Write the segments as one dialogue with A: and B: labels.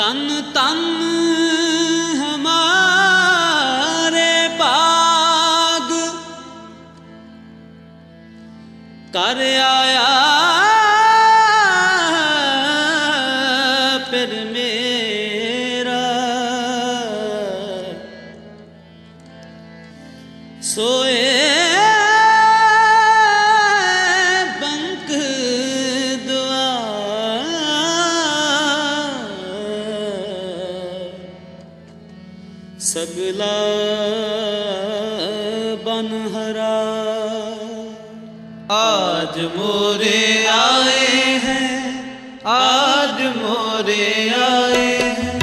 A: ਤਨ ਤਨ ਹਮਾਰੇ ਬਾਗ ਕਰ ਆਇਆ ਫਿਰ ਮੇਰਾ। ਸੋਏ
B: आज मोरे आए हैं, आज मोरे आए हैं।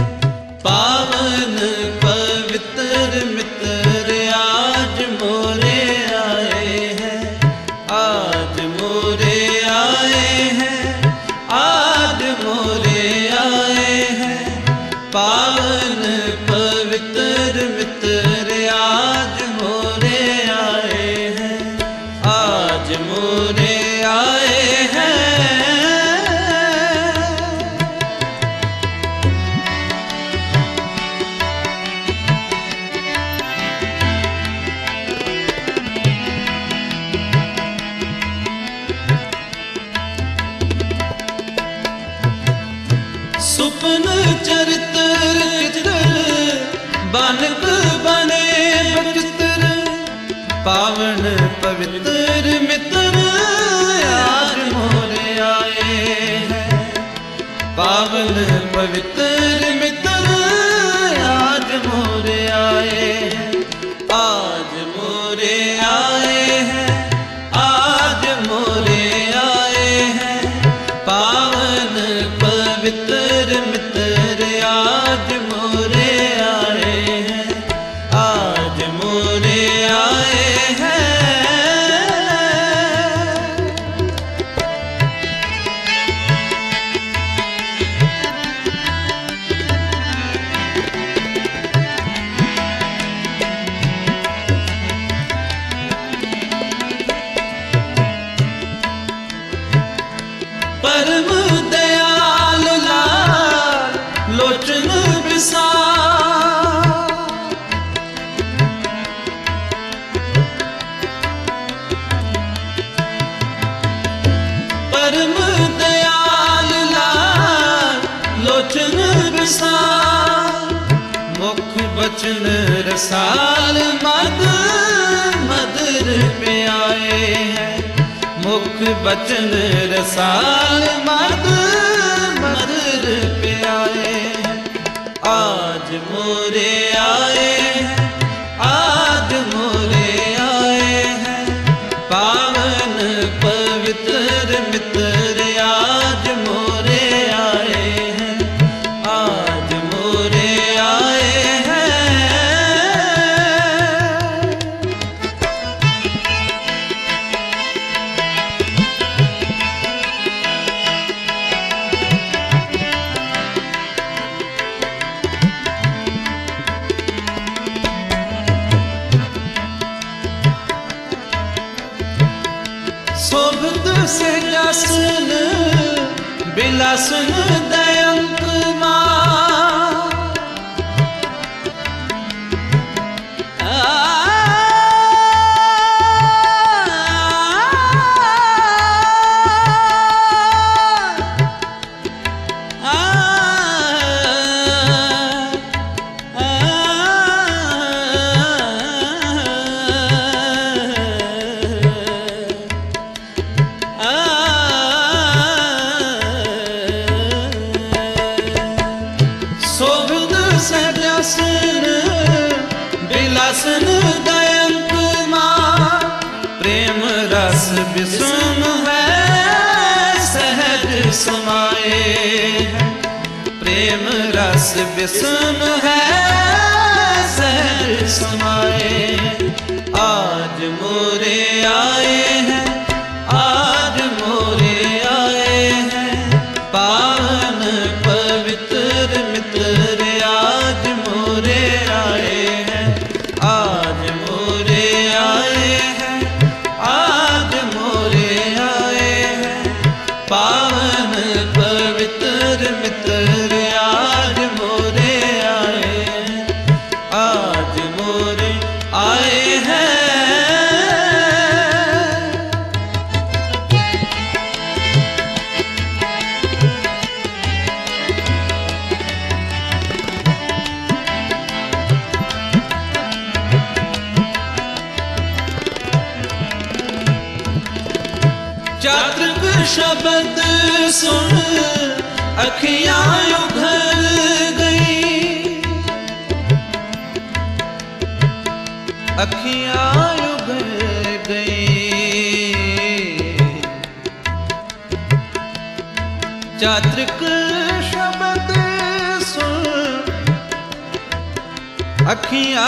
B: पावन पवित्र मित्र, आज मोरे आए हैं, आज मोरे आए हैं, आज मोरे आए हैं। पावन पवित्र मित्र आज मोरे आए हैं। पावन पवित्र मित्र आज मोरे आए हैं। आज मोरे आए हैं। आज मोरे आए हैं। पावन पवित्र बचन रसाल मद, मदर पे आए हैं। मुख वचन रसाल मद, मदर पे आए हैं। आज मोरे आए Sobdu selasını, belasını da बिलासन दयन माँ प्रेम रस विषम है, सहज समाए प्रेम रस विषम है, सहज समाए आज मोरे आए जातृक शब्द सुन अखिया उघल गई। अखिया उघल गई। जातृक शब्द सुन अखिया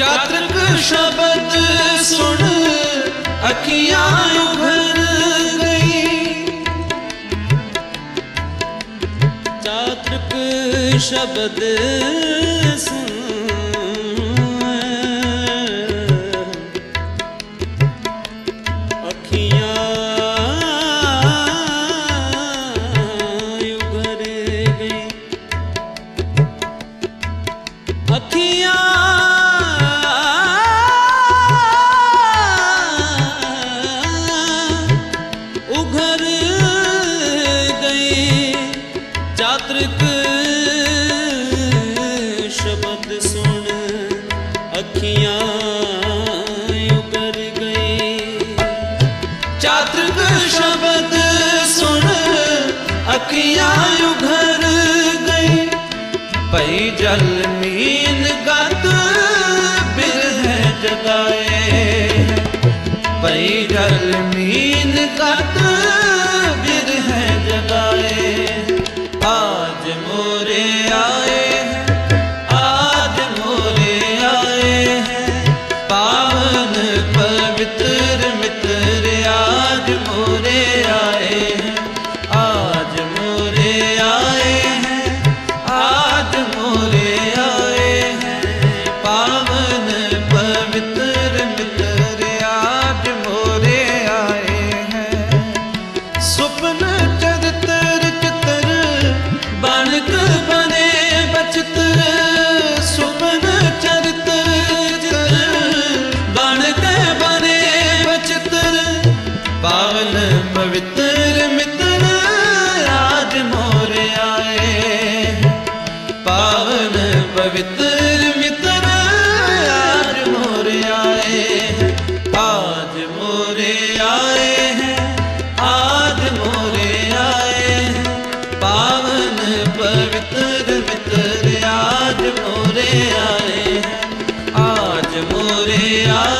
B: चातक शब्द सुन अखिया उभर गई।
A: चातक शब्द
B: ਭਈ ਜਲ ਮੀਨ ਗਤ ਬਿਰਹ ਜਗਾਏ। ਭਈ ਜਲ पवित्र मित्र, आज मोरे आए, आज मोरे आए हैं, आज मोरे आए पावन पवित्र, मित्र, आज मोरे आए हैं, आज मोरे आए